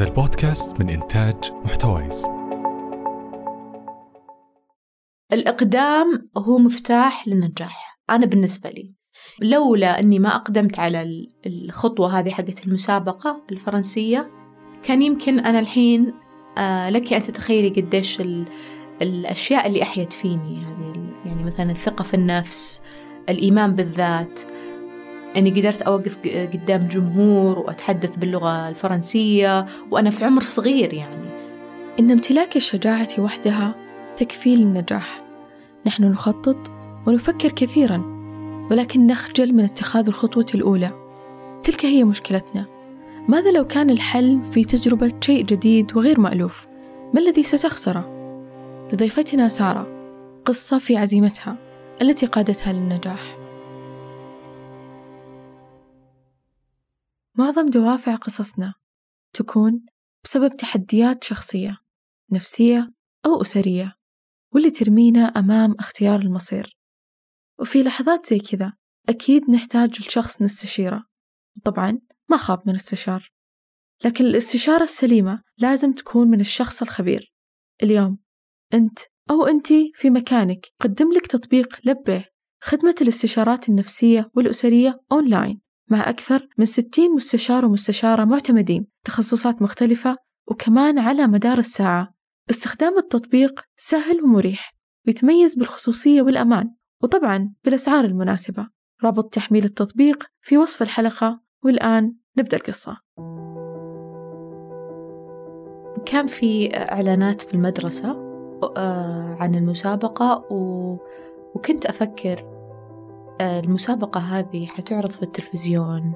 هذا البودكاست من إنتاج محتويس. الإقدام هو مفتاح للنجاح. أنا بالنسبة لي لولا أني ما أقدمت على الخطوة هذه حقت المسابقة الفرنسية كان يمكن أنا الحين آه لك أن تتخيلي قديش الأشياء اللي أحيت فيني هذه يعني مثلا الثقة في النفس الإيمان بالذات أني قدرت أوقف قدام جمهور وأتحدث باللغة الفرنسية وأنا في عمر صغير يعني. إن امتلاك الشجاعة وحدها تكفي للنجاح نحن نخطط ونفكر كثيرا ولكن نخجل من اتخاذ الخطوة الأولى. تلك هي مشكلتنا. ماذا لو كان الحل في تجربة شيء جديد وغير مألوف؟ ما الذي ستخسره؟ لضيفتنا سارة قصة في عزيمتها التي قادتها للنجاح. معظم دوافع قصصنا تكون بسبب تحديات شخصية نفسية أو أسرية واللي ترمينا أمام اختيار المصير. وفي لحظات زي كذا أكيد نحتاج لشخص نستشيره. طبعا ما خاب من استشار. لكن الاستشارة السليمة لازم تكون من الشخص الخبير. اليوم أنت أو أنتي في مكانك قدم لك تطبيق لبه خدمة الاستشارات النفسية والأسرية أونلاين. مع أكثر من 60 مستشار ومستشارة معتمدين تخصصات مختلفة وكمان على مدار الساعة. استخدام التطبيق سهل ومريح ويتميز بالخصوصية والأمان وطبعا بالأسعار المناسبة. رابط تحميل التطبيق في وصف الحلقة والآن نبدأ القصة. كان في إعلانات في المدرسة آه، عن المسابقة و... وكنت أفكر المسابقة هذه حتعرض في التلفزيون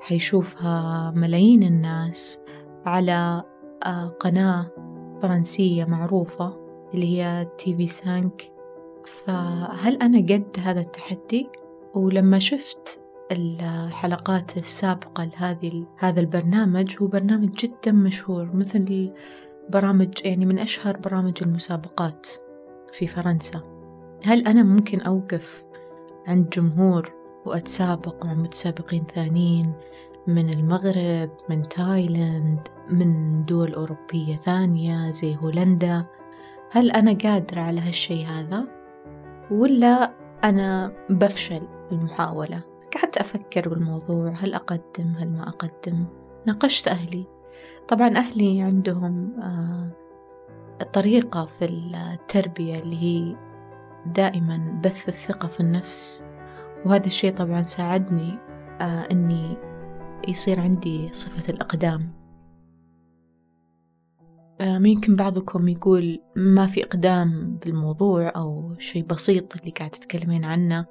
حيشوفها ملايين الناس على آه، قناة فرنسية معروفة اللي هي تي في سانك فهل أنا قد هذا التحدي؟ ولما شفت الحلقات السابقة لهذه هذا البرنامج هو برنامج جدا مشهور مثل برامج يعني من أشهر برامج المسابقات في فرنسا هل أنا ممكن أوقف عند جمهور وأتسابق مع متسابقين ثانيين من المغرب من تايلاند من دول أوروبية ثانية زي هولندا. هل أنا قادرة على هالشي هذا؟ ولا أنا بفشل بالمحاولة؟ قعدت أفكر بالموضوع هل أقدم هل ما أقدم؟ ناقشت أهلي. طبعا أهلي عندهم آه، طريقة في التربية اللي هي دائما بث الثقة في النفس. وهذا الشيء طبعا ساعدني آه، أني يصير عندي صفة الإقدام. آه، يمكن بعضكم يقول ما في إقدام بالموضوع أو شيء بسيط اللي قاعد تتكلمين عنه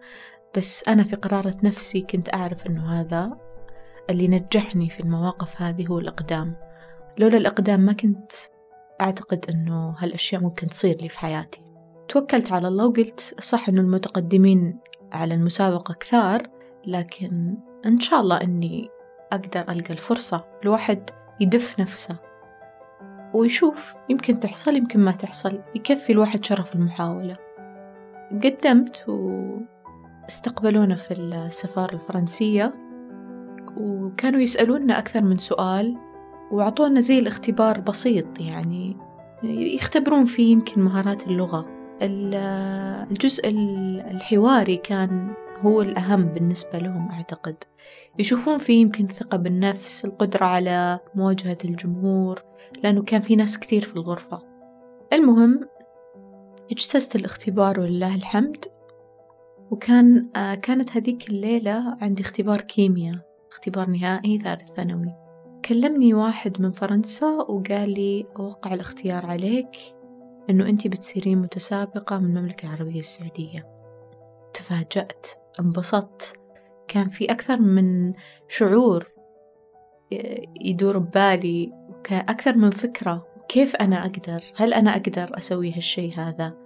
بس أنا في قرارة نفسي كنت أعرف أنه هذا اللي نجحني في المواقف هذه هو الإقدام. لولا الإقدام ما كنت أعتقد أنه هالأشياء ممكن تصير لي في حياتي. توكلت على الله وقلت صح أنه المتقدمين على المسابقة كثار لكن إن شاء الله أني أقدر ألقى الفرصة. الواحد يدف نفسه ويشوف يمكن تحصل يمكن ما تحصل يكفي الواحد شرف المحاولة. قدمت واستقبلونا في السفارة الفرنسية وكانوا يسألوننا أكثر من سؤال وعطونا زي الاختبار بسيط يعني يختبرون فيه يمكن مهارات اللغة. الجزء الحواري كان هو الأهم بالنسبة لهم أعتقد. يشوفون فيه يمكن ثقة بالنفس القدرة على مواجهة الجمهور لأنه كان في ناس كثير في الغرفة. المهم اجتزت الاختبار ولله الحمد. وكان آه كانت هذيك الليلة عندي اختبار كيمياء اختبار نهائي ثالث ثانوي. كلمني واحد من فرنسا وقال لي أوقع الاختيار عليك. إنه أنتي بتصيرين متسابقة من المملكة العربية السعودية. تفاجأت انبسطت. كان في أكثر من شعور يدور ببالي وكان أكثر من فكرة كيف أنا أقدر؟ هل أنا أقدر أسوي هالشي هذا؟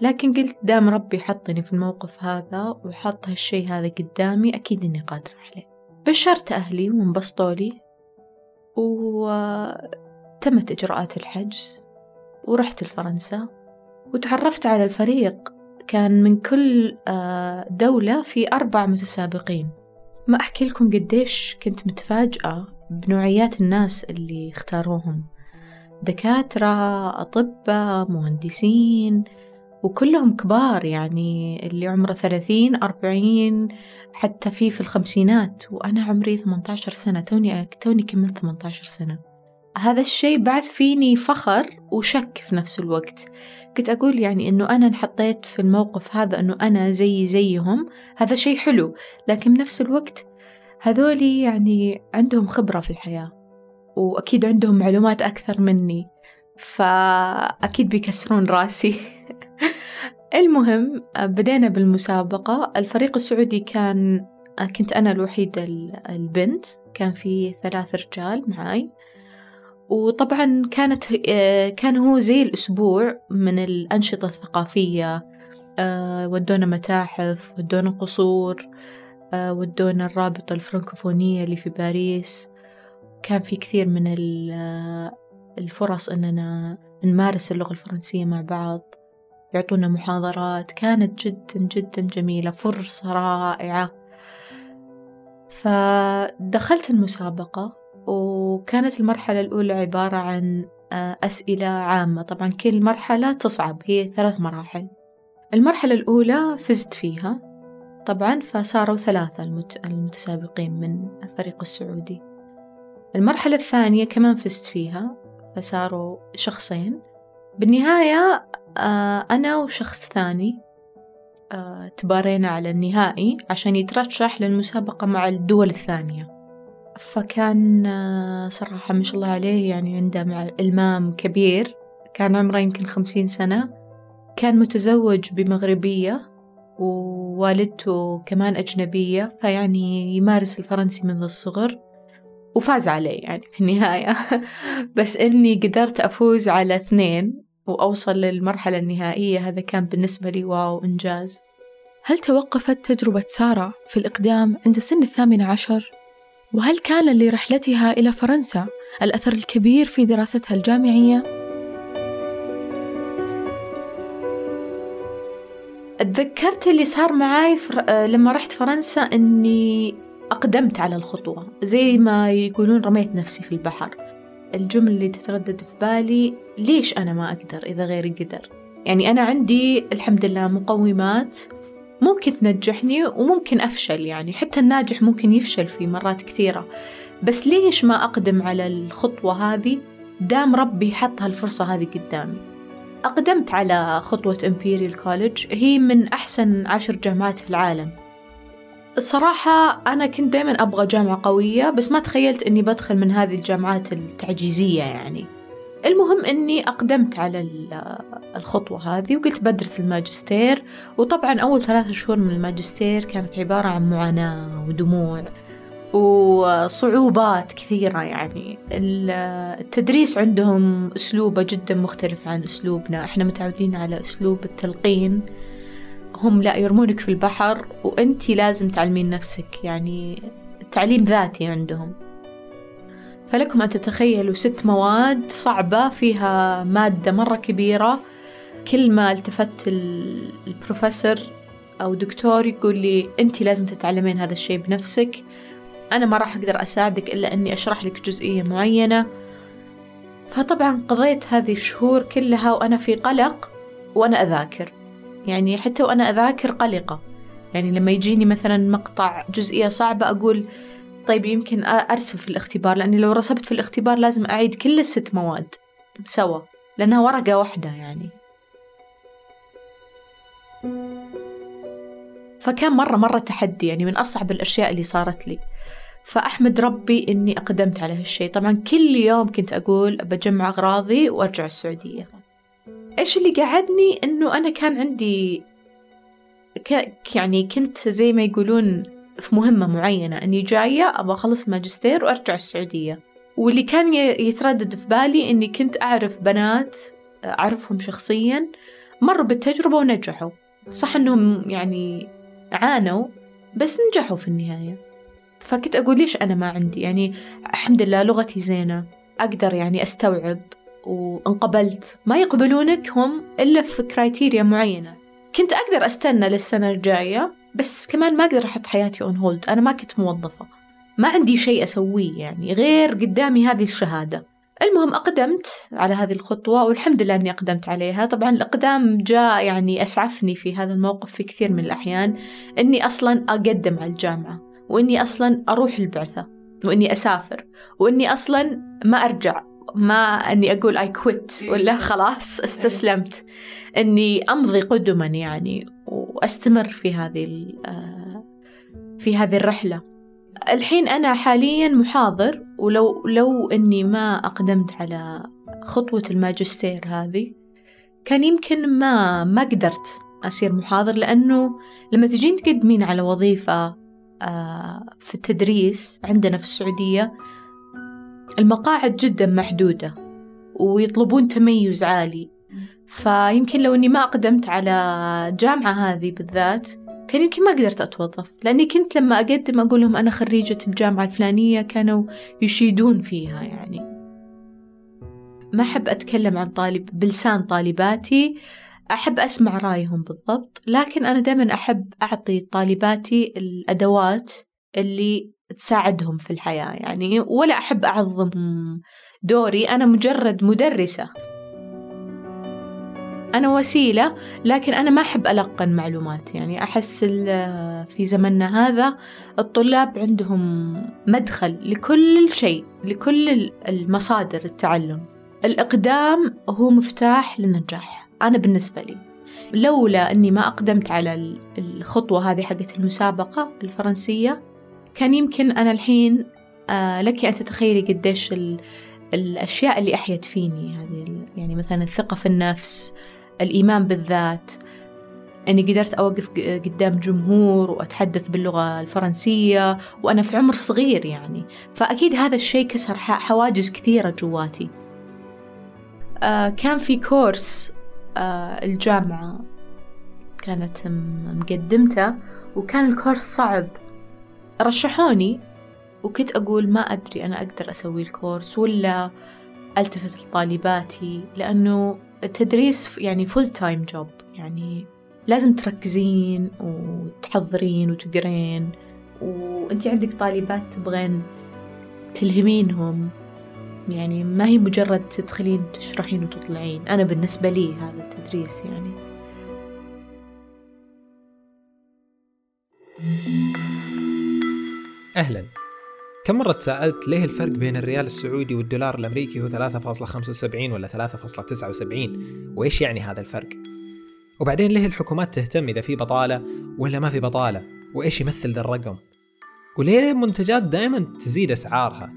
لكن قلت دام ربي حطني في الموقف هذا وحط هالشي هذا قدامي أكيد إني قادرة عليه. بشرت أهلي وانبسطوا لي وتمت إجراءات الحجز. ورحت لفرنسا وتعرفت على الفريق. كان من كل آه، دولة في أربع متسابقين. ما أحكي لكم قديش كنت متفاجئة بنوعيات الناس اللي اختاروهم. دكاترة أطباء مهندسين وكلهم كبار يعني اللي عمره ثلاثين أربعين حتى في في الخمسينات. وأنا عمري 18 سنة توني توني كملت 18 سنة. هذا الشيء بعث فيني فخر وشك في نفس الوقت. كنت أقول يعني إنه أنا انحطيت في الموقف هذا إنه أنا زي زيهم هذا شيء حلو لكن بنفس الوقت هذولي يعني عندهم خبرة في الحياة وأكيد عندهم معلومات أكثر مني فأكيد بيكسرون رأسي. المهم بدينا بالمسابقة. الفريق السعودي كان كنت أنا الوحيدة البنت كان في ثلاث رجال معاي. وطبعا كانت كان هو زي الأسبوع من الأنشطة الثقافية ودونا متاحف ودونا قصور ودونا الرابطة الفرنكوفونية اللي في باريس. كان في كثير من الفرص أننا نمارس اللغة الفرنسية مع بعض يعطونا محاضرات. كانت جدا جدا جميلة فرصة رائعة. فدخلت المسابقة. وكانت المرحلة الأولى عبارة عن أسئلة عامة. طبعا كل مرحلة تصعب هي ثلاث مراحل. المرحلة الأولى فزت فيها. طبعا فصاروا ثلاثة المتسابقين من الفريق السعودي. المرحلة الثانية كمان فزت فيها فصاروا شخصين. بالنهاية أنا وشخص ثاني تبارينا على النهائي عشان يترشح للمسابقة مع الدول الثانية. فكان صراحة ما شاء الله عليه يعني عنده إلمام كبير. كان عمره يمكن خمسين سنة. كان متزوج بمغربية ووالدته كمان أجنبية فيعني يمارس الفرنسي منذ الصغر وفاز علي يعني في النهاية. بس إني قدرت أفوز على اثنين وأوصل للمرحلة النهائية. هذا كان بالنسبة لي واو إنجاز. هل توقفت تجربة سارة في الإقدام عند سن الثامنة عشر؟ وهل كان لرحلتها إلى فرنسا الأثر الكبير في دراستها الجامعية؟ أتذكرت اللي صار معاي فر... لما رحت فرنسا إني أقدمت على الخطوة زي ما يقولون رميت نفسي في البحر الجمل اللي تتردد في بالي ليش أنا ما أقدر إذا غيري قدر يعني أنا عندي الحمد لله مقومات ممكن تنجحني وممكن أفشل يعني. حتى الناجح ممكن يفشل في مرات كثيرة. بس ليش ما أقدم على الخطوة هذه؟ دام ربي حط هالفرصة هذه قدامي. أقدمت على خطوة Imperial College هي من أحسن عشر جامعات في العالم. الصراحة أنا كنت دايما أبغى جامعة قوية بس ما تخيلت إني بدخل من هذه الجامعات التعجيزية يعني. المهم إني أقدمت على الخطوة هذه وقلت بدرس الماجستير. وطبعا أول ثلاثة شهور من الماجستير كانت عبارة عن معاناة ودموع وصعوبات كثيرة يعني. التدريس عندهم أسلوبه جدا مختلف عن أسلوبنا. إحنا متعودين على أسلوب التلقين. هم لا يرمونك في البحر وأنتي لازم تعلمين نفسك. يعني تعليم ذاتي عندهم. فلكم أن تتخيلوا ست مواد صعبة فيها مادة مرة كبيرة. كل ما التفت البروفيسور أو دكتور يقول لي أنت لازم تتعلمين هذا الشيء بنفسك. أنا ما راح أقدر أساعدك إلا أني أشرح لك جزئية معينة. فطبعا قضيت هذه الشهور كلها وأنا في قلق وأنا أذاكر. يعني حتى وأنا أذاكر قلقة. يعني لما يجيني مثلا مقطع جزئية صعبة أقول طيب يمكن أرسب في الاختبار لأني لو رسبت في الاختبار لازم أعيد كل الست مواد سوا لأنها ورقة واحدة يعني. فكان مرة مرة تحدي يعني من أصعب الأشياء اللي صارت لي. فأحمد ربي إني أقدمت على هالشيء. طبعا كل يوم كنت أقول بجمع أغراضي وأرجع السعودية. إيش اللي قعدني؟ إنه أنا كان عندي ك... يعني كنت زي ما يقولون في مهمة معينة إني جاية أبغى أخلص ماجستير وأرجع السعودية. واللي كان يتردد في بالي إني كنت أعرف بنات أعرفهم شخصيا مروا بالتجربة ونجحوا. صح إنهم يعني عانوا بس نجحوا في النهاية. فكنت أقول ليش أنا ما عندي؟ يعني الحمد لله لغتي زينة أقدر يعني أستوعب وانقبلت. ما يقبلونك هم إلا في كرايتيريا معينة. كنت أقدر أستنى للسنة الجاية بس كمان ما أقدر أحط حياتي أون هولد أنا ما كنت موظفة. ما عندي شيء أسويه يعني غير قدامي هذه الشهادة. المهم أقدمت على هذه الخطوة والحمد لله أني أقدمت عليها. طبعا الإقدام جاء يعني أسعفني في هذا الموقف في كثير من الأحيان أني أصلا أقدم على الجامعة وإني أصلا أروح البعثة وإني أسافر وإني أصلا ما أرجع ما أني أقول I quit ولا خلاص استسلمت. أني أمضي قدما يعني. وأستمر في هذه آه، في هذه الرحلة. الحين أنا حاليا محاضر ولو لو إني ما أقدمت على خطوة الماجستير هذه كان يمكن ما ما قدرت أصير محاضر لأنه لما تجين تقدمين على وظيفة آه، في التدريس عندنا في السعودية المقاعد جدا محدودة ويطلبون تميز عالي. فيمكن لو إني ما أقدمت على جامعة هذه بالذات كان يمكن ما قدرت أتوظف. لأني كنت لما أقدم أقول لهم أنا خريجة الجامعة الفلانية كانوا يشيدون فيها يعني. ما أحب أتكلم عن طالب بلسان طالباتي. أحب أسمع رأيهم بالضبط لكن أنا دائما أحب أعطي طالباتي الأدوات اللي تساعدهم في الحياة يعني ولا أحب أعظم دوري أنا مجرد مدرسة. أنا وسيلة لكن أنا ما أحب ألقن معلومات. يعني أحس في زمننا هذا الطلاب عندهم مدخل لكل شيء لكل المصادر التعلم. الإقدام هو مفتاح للنجاح. أنا بالنسبة لي لولا أني ما أقدمت على الخطوة هذه حقت المسابقة الفرنسية كان يمكن أنا الحين آه لك أن تتخيلي قديش الأشياء اللي أحيت فيني. هذه يعني مثلا الثقة في النفس الإيمان بالذات. أني قدرت أوقف قدام جمهور وأتحدث باللغة الفرنسية وأنا في عمر صغير يعني. فأكيد هذا الشيء كسر حواجز كثيرة جواتي. آه كان في كورس آه الجامعة كانت مقدمته وكان الكورس صعب. رشحوني وكنت أقول ما أدري أنا أقدر أسوي ال course ولا ألتفت لطالباتي لأنه التدريس يعني full time job يعني لازم تركزين وتحضرين وتقرين. وانت عندك طالبات تبغين تلهمينهم. يعني ما هي مجرد تدخلين تشرحين وتطلعين. أنا بالنسبة لي هذا التدريس يعني. أهلا. كم مرة تساءلت ليه الفرق بين الريال السعودي والدولار الأمريكي هو 3.75 ولا 3.79 وإيش يعني هذا الفرق؟ وبعدين ليه الحكومات تهتم إذا في بطالة ولا ما في بطالة وإيش يمثل ذا الرقم؟ وليه المنتجات دائما تزيد أسعارها؟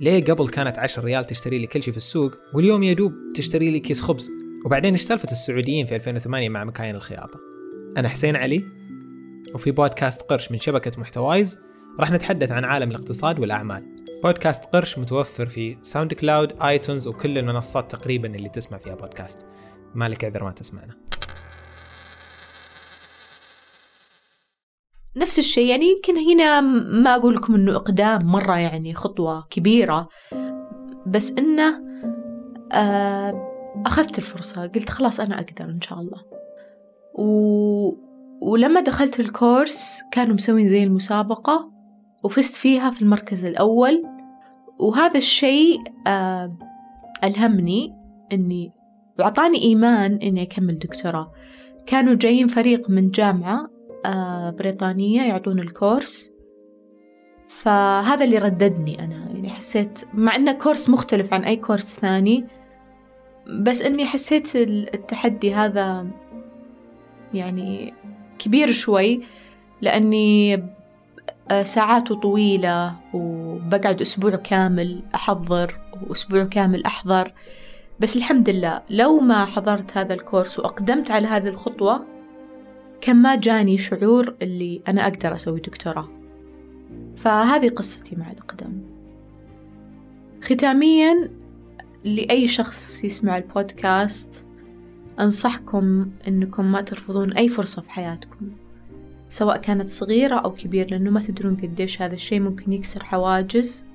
ليه قبل كانت 10 ريال تشتري لي كل شيء في السوق واليوم يا دوب تشتري لي كيس خبز؟ وبعدين إيش سالفة السعوديين في 2008 مع مكاين الخياطة؟ أنا حسين علي وفي بودكاست قرش من شبكة محتوايز راح نتحدث عن عالم الاقتصاد والأعمال. بودكاست قرش متوفر في SoundCloud iTunes وكل المنصات تقريبا اللي تسمع فيها بودكاست. مالك عذر ما تسمعنا. نفس الشيء يعني يمكن هنا ما أقول لكم إنه إقدام مرة يعني خطوة كبيرة بس إنه آه، أخذت الفرصة قلت خلاص أنا أقدر إن شاء الله. و... ولما دخلت الكورس كانوا مسوين زي المسابقة وفزت فيها في المركز الأول. وهذا الشيء آه، ألهمني إني وعطاني إيمان إني أكمل دكتوراه. كانوا جايين فريق من جامعة آه، بريطانية يعطون الكورس. فهذا اللي رددني أنا يعني حسيت مع إنه كورس مختلف عن أي كورس ثاني بس إني حسيت التحدي هذا يعني كبير شوي لأني ساعاته طويلة وبقعد أسبوع كامل أحضر وأسبوع كامل أحضر. بس الحمد لله لو ما حضرت هذا الكورس وأقدمت على هذه الخطوة كان ما جاني شعور اللي أنا أقدر أسوي دكتوراه. فهذه قصتي مع الإقدام. ختاميا لأي شخص يسمع البودكاست أنصحكم أنكم ما ترفضون أي فرصة في حياتكم. سواء كانت صغيرة أو كبيرة لأنه ما تدرون قديش هذا الشي ممكن يكسر حواجز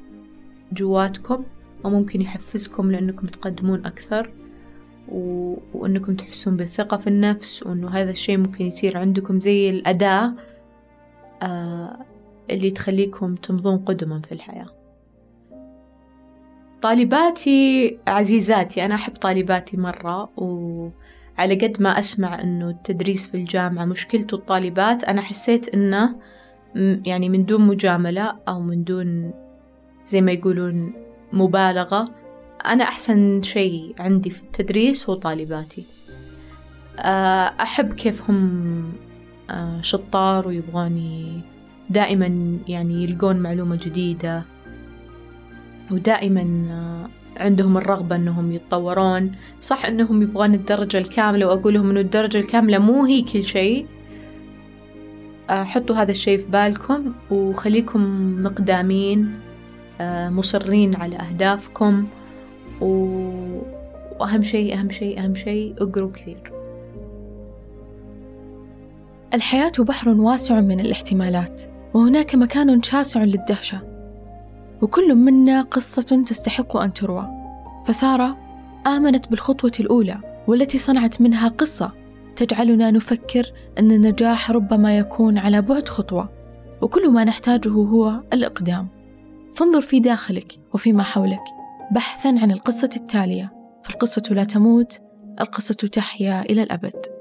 جواتكم أو ممكن يحفزكم لأنكم تقدمون أكثر و... وأنكم تحسون بالثقة في النفس وأنه هذا الشي ممكن يصير عندكم زي الأداة آه اللي تخليكم تمضون قدما في الحياة. طالباتي عزيزاتي أنا أحب طالباتي مرة وعلى قد ما أسمع أنه التدريس في الجامعة مشكلته الطالبات أنا حسيت أنه يعني من دون مجاملة أو من دون زي ما يقولون مبالغة أنا أحسن شيء عندي في التدريس هو طالباتي. آه، أحب كيف هم آه، شطار ويبغوني دائما يعني يلقون معلومة جديدة ودائما آه، عندهم الرغبة أنهم يتطورون. صح أنهم يبغون الدرجة الكاملة وأقول لهم أنه الدرجة الكاملة مو هي كل شيء. حطوا هذا الشيء في بالكم وخليكم مقدامين مصرين على أهدافكم. و... وأهم شيء أهم شيء أهم شيء اقروا كثير. الحياة بحر واسع من الاحتمالات وهناك مكان شاسع للدهشة. وكل منا قصة تستحق أن تروى. فسارة آمنت بالخطوة الأولى والتي صنعت منها قصة تجعلنا نفكر أن النجاح ربما يكون على بعد خطوة وكل ما نحتاجه هو الإقدام. فانظر في داخلك وفيما حولك بحثا عن القصة التالية. فالقصة لا تموت القصة تحيا إلى الأبد.